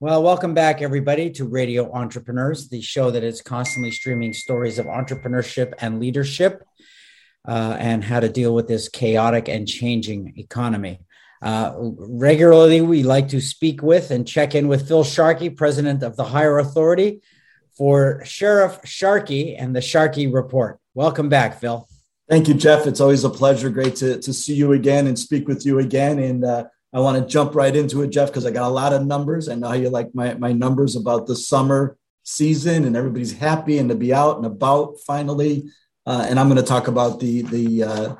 Well, welcome back, everybody, to Radio Entrepreneurs, the show that is constantly streaming stories of entrepreneurship and leadership uh, and how to deal with this chaotic and changing economy. Uh, regularly, we like to speak with and check in with Phil Sharkey, president of the Hire Authority, for Sheriff Sharkey and the Sharkey Report. Welcome back, Phil. Thank you, Jeff. It's always a pleasure. Great to, to see you again and speak with you again. And uh, I want to jump right into it, Jeff, because I got a lot of numbers. I know how you like my, my numbers about the summer season and everybody's happy and to be out and about finally. Uh, and I'm going to talk about the, the, uh,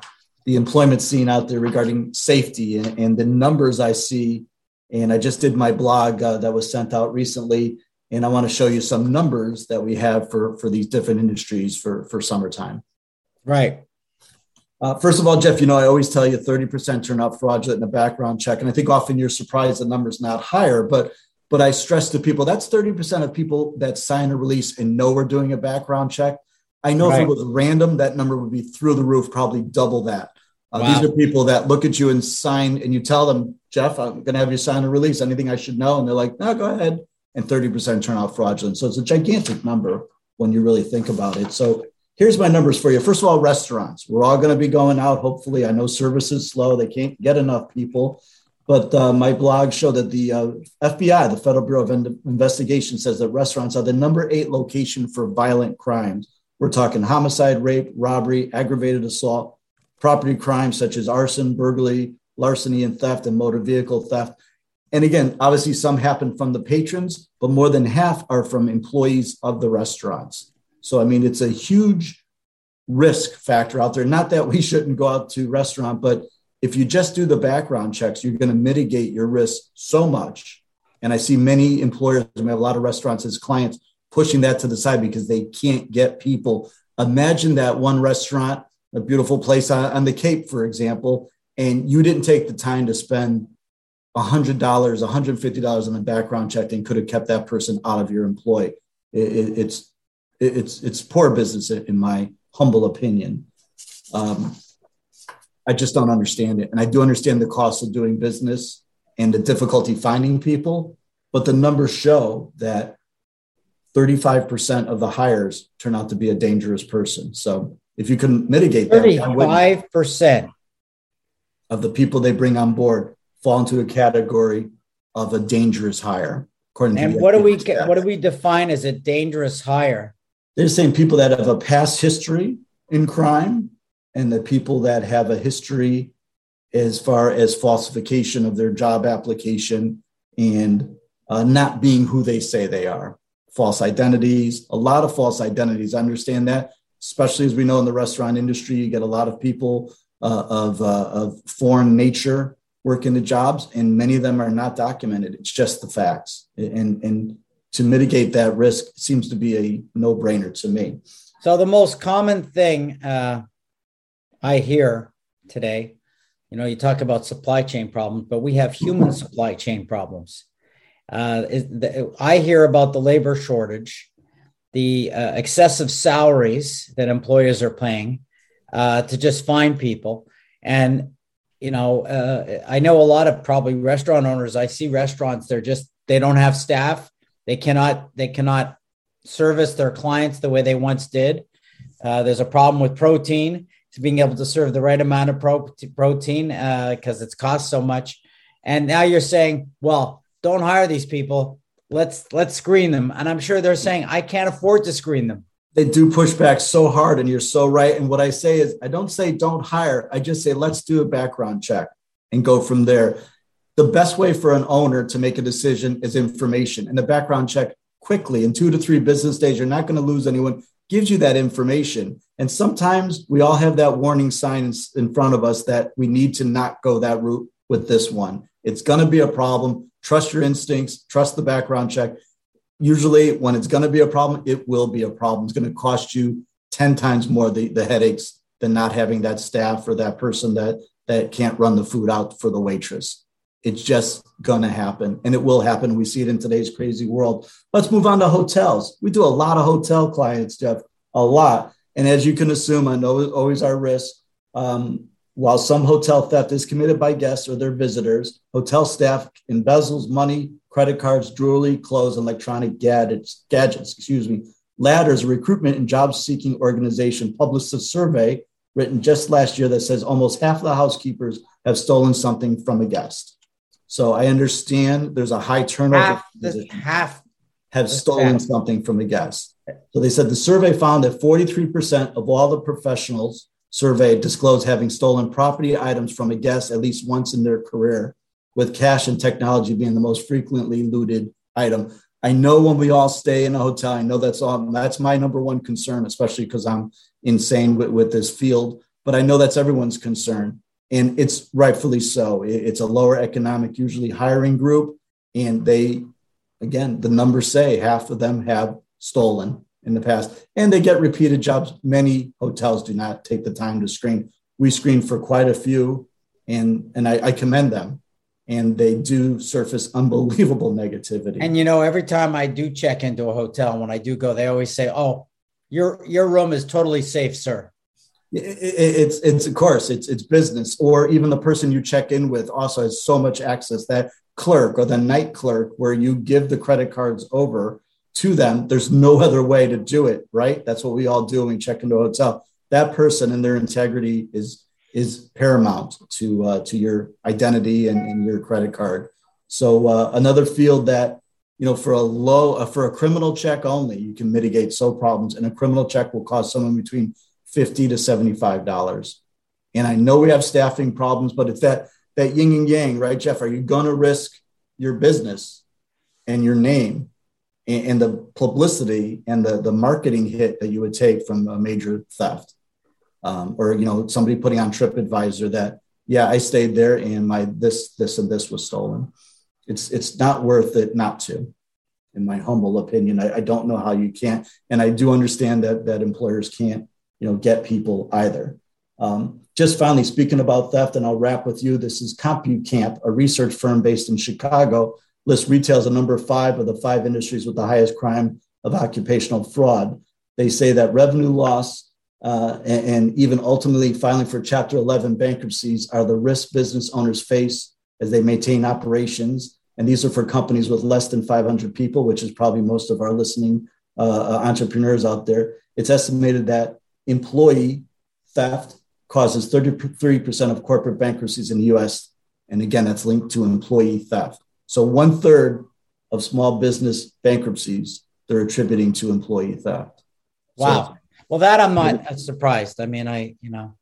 the employment scene out there regarding safety and, and, the numbers I see. And I just did my blog uh, that was sent out recently. And I want to show you some numbers that we have for, for these different industries for, for summertime. Right. Uh, first of all, Jeff, you know, I always tell you 30% turn out fraudulent in a background check. And I think often you're surprised the number's not higher, but but I stress to people that's 30% of people that sign a release and know we're doing a background check. I know right. if it was random, that number would be through the roof, probably double that. Uh, wow. These are people that look at you and sign, and you tell them, Jeff, I'm going to have you sign a release. Anything I should know? And they're like, no, go ahead. And 30% turn out fraudulent. So it's a gigantic number when you really think about it. So here's my numbers for you. First of all, restaurants. We're all going to be going out. Hopefully, I know service is slow. They can't get enough people. But uh, my blog showed that the uh, FBI, the Federal Bureau of Investigation, says that restaurants are the number eight location for violent crimes. We're talking homicide, rape, robbery, aggravated assault, property crimes such as arson, burglary, larceny, and theft, and motor vehicle theft. And again, obviously, some happen from the patrons, but more than half are from employees of the restaurants. So, I mean, it's a huge risk factor out there. Not that we shouldn't go out to restaurant, but if you just do the background checks, you're going to mitigate your risk so much. And I see many employers, we have a lot of restaurants as clients pushing that to the side because they can't get people. Imagine that one restaurant, a beautiful place on, the Cape, for example, and you didn't take the time to spend $100, $150 on a background check and could have kept that person out of your employ. It, it, it's it's it's poor business in my humble opinion. Um, I just don't understand it, and I do understand the cost of doing business and the difficulty finding people, but the numbers show that 35% of the hires turn out to be a dangerous person. So if you can mitigate that, 35% of the people they bring on board fall into a category of a dangerous hire. According and to what do we what do we define as a dangerous hire? They're saying people that have a past history in crime and the people that have a history as far as falsification of their job application and uh, not being who they say they are. False identities, a lot of false identities. I understand that, especially as we know in the restaurant industry, you get a lot of people uh, of, uh, of foreign nature working the jobs, and many of them are not documented. It's just the facts. And, and to mitigate that risk seems to be a no brainer to me. So, the most common thing uh, I hear today, you know, you talk about supply chain problems, but we have human supply chain problems. Uh, the, I hear about the labor shortage, the uh, excessive salaries that employers are paying uh, to just find people. And, you know, uh, I know a lot of probably restaurant owners, I see restaurants, they're just, they don't have staff they cannot they cannot service their clients the way they once did. Uh, there's a problem with protein, to being able to serve the right amount of pro- protein because uh, it's cost so much. And now you're saying, well, don't hire these people. Let's let's screen them. And I'm sure they're saying, I can't afford to screen them. They do push back so hard, and you're so right. And what I say is, I don't say don't hire. I just say let's do a background check and go from there the best way for an owner to make a decision is information and the background check quickly. In two to three business days you're not going to lose anyone. Gives you that information. And sometimes we all have that warning sign in front of us that we need to not go that route with this one. It's going to be a problem. Trust your instincts trust the background check. Usually when it's going to be a problem it will be a problem. It's going to cost you 10 times more the, the headaches than not having that staff or that person that that can't run the food out for the waitress it's just going to happen and it will happen. We see it in today's crazy world. Let's move on to hotels. We do a lot of hotel clients, Jeff, a lot. And as you can assume, I know it's always our risk. Um, while some hotel theft is committed by guests or their visitors, hotel staff embezzles money credit cards, jewelry, clothes, electronic gadgets, gadgets, excuse me. Ladders, a recruitment and job seeking organization, published a survey written just last year that says almost half of the housekeepers have stolen something from a guest. So I understand there's a high turnover. Half, the, half have stolen half. something from a guest. So they said the survey found that 43% of all the professionals surveyed disclosed having stolen property items from a guest at least once in their career, with cash and technology being the most frequently looted item. I know when we all stay in a hotel, I know that's all that's my number one concern, especially because I'm insane with, with this field, but I know that's everyone's concern. And it's rightfully so. It's a lower economic, usually hiring group. And they, again, the numbers say half of them have stolen in the past and they get repeated jobs. Many hotels do not take the time to screen. We screen for quite a few, and, and I, I commend them and they do surface unbelievable negativity. And you know, every time I do check into a hotel, when I do go, they always say, "Oh, your your room is totally safe, sir." It's it's of course it's it's business, or even the person you check in with also has so much access that clerk or the night clerk where you give the credit cards over to them. There's no other way to do it, right? That's what we all do when we check into a hotel. That person and their integrity is is paramount to uh, to your identity and, and, your credit card. So uh, another field that you know for a low uh, for a criminal check only, you can mitigate so problems, and a criminal check will cost someone between fifty to seventy five dollars. And I know we have staffing problems, but it's that that yin and yang, right, Jeff? Are you going to risk your business and your name and, and the publicity and the the marketing hit that you would take from a major theft? um, or you know somebody putting on TripAdvisor that yeah I stayed there and my this this and this was stolen. It's it's not worth it not to, in my humble opinion. I, I don't know how you can't, and I do understand that that employers can't you know get people either. Um, just finally speaking about theft, and I'll wrap with you. This is CompuCamp, a research firm based in Chicago, lists retail as a number five of the five industries with the highest crime of occupational fraud. They say that revenue loss uh, and, and, even ultimately filing for Chapter 11 bankruptcies are the risk business owners face as they maintain operations. And these are for companies with less than 500 people, which is probably most of our listening uh, uh entrepreneurs out there. It's estimated that employee theft causes 33% of corporate bankruptcies in the US. And again, that's linked to employee theft. So one third of small business bankruptcies they're attributing to employee theft. Wow. So well, that I'm not surprised. I mean, I, you know,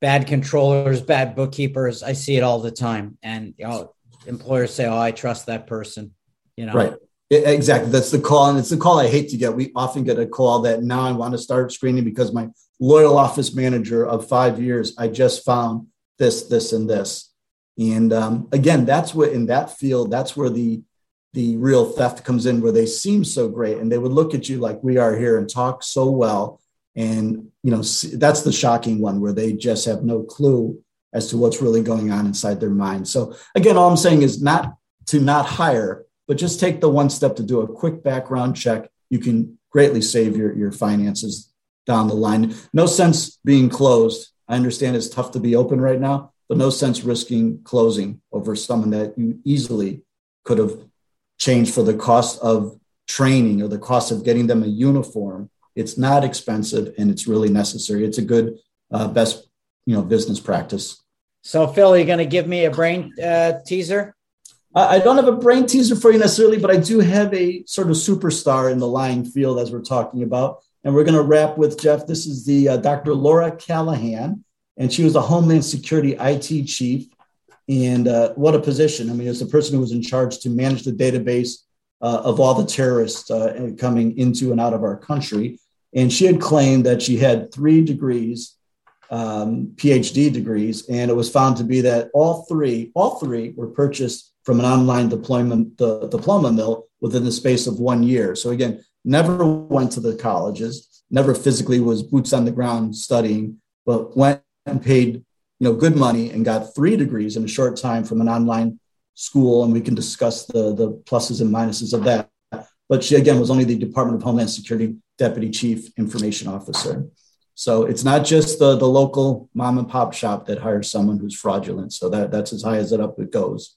bad controllers, bad bookkeepers, I see it all the time. And, you know, employers say, oh, I trust that person, you know. Right. Exactly. That's the call. And it's the call I hate to get. We often get a call that now I want to start screening because my loyal office manager of five years, I just found this, this, and this. And um, again, that's what in that field, that's where the the real theft comes in, where they seem so great and they would look at you like we are here and talk so well and you know that's the shocking one where they just have no clue as to what's really going on inside their mind so again all i'm saying is not to not hire but just take the one step to do a quick background check you can greatly save your, your finances down the line no sense being closed i understand it's tough to be open right now but no sense risking closing over someone that you easily could have changed for the cost of training or the cost of getting them a uniform it's not expensive and it's really necessary. It's a good uh, best you know business practice. So Phil, are you going to give me a brain uh, teaser? I don't have a brain teaser for you necessarily, but I do have a sort of superstar in the lying field as we're talking about. And we're going to wrap with Jeff. This is the uh, Dr. Laura Callahan, and she was a Homeland Security IT chief. And uh, what a position! I mean, it's the person who was in charge to manage the database uh, of all the terrorists uh, coming into and out of our country. And she had claimed that she had three degrees, um, PhD degrees, and it was found to be that all three, all three were purchased from an online deployment the diploma mill within the space of one year. So again, never went to the colleges, never physically was boots on the ground studying, but went and paid you know good money and got three degrees in a short time from an online school, and we can discuss the the pluses and minuses of that. But she again was only the Department of Homeland Security deputy chief information officer. So it's not just the, the local mom and pop shop that hires someone who's fraudulent. So that, that's as high as it up it goes.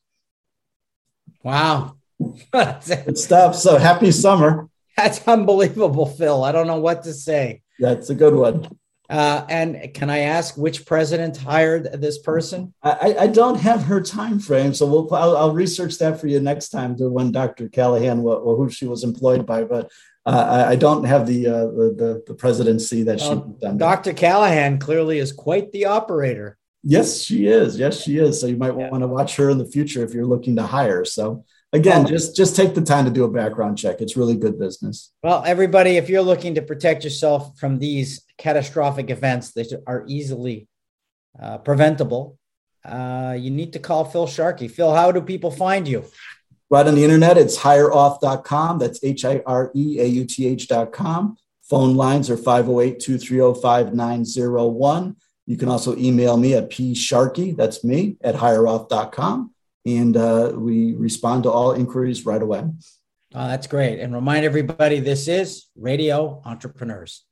Wow. Good stuff. So happy summer. That's unbelievable, Phil. I don't know what to say. That's a good one. Uh, and can I ask which president hired this person? I, I don't have her time frame, so we'll I'll, I'll, research that for you next time to when Dr. Callahan or who she was employed by. But uh, I, I, don't have the, uh, the, the presidency that she. Dr. Callahan clearly is quite the operator. Yes, she is. Yes, she is. So you might yeah. want to watch her in the future if you're looking to hire. So again just just take the time to do a background check it's really good business well everybody if you're looking to protect yourself from these catastrophic events that are easily uh, preventable uh, you need to call phil sharkey phil how do people find you right on the internet it's hireauth.com that's h-i-r-e-a-u-t-h.com phone lines are 508-230-5901 you can also email me at p sharkey that's me at hireauth.com and uh, we respond to all inquiries right away. Uh, that's great. And remind everybody this is Radio Entrepreneurs.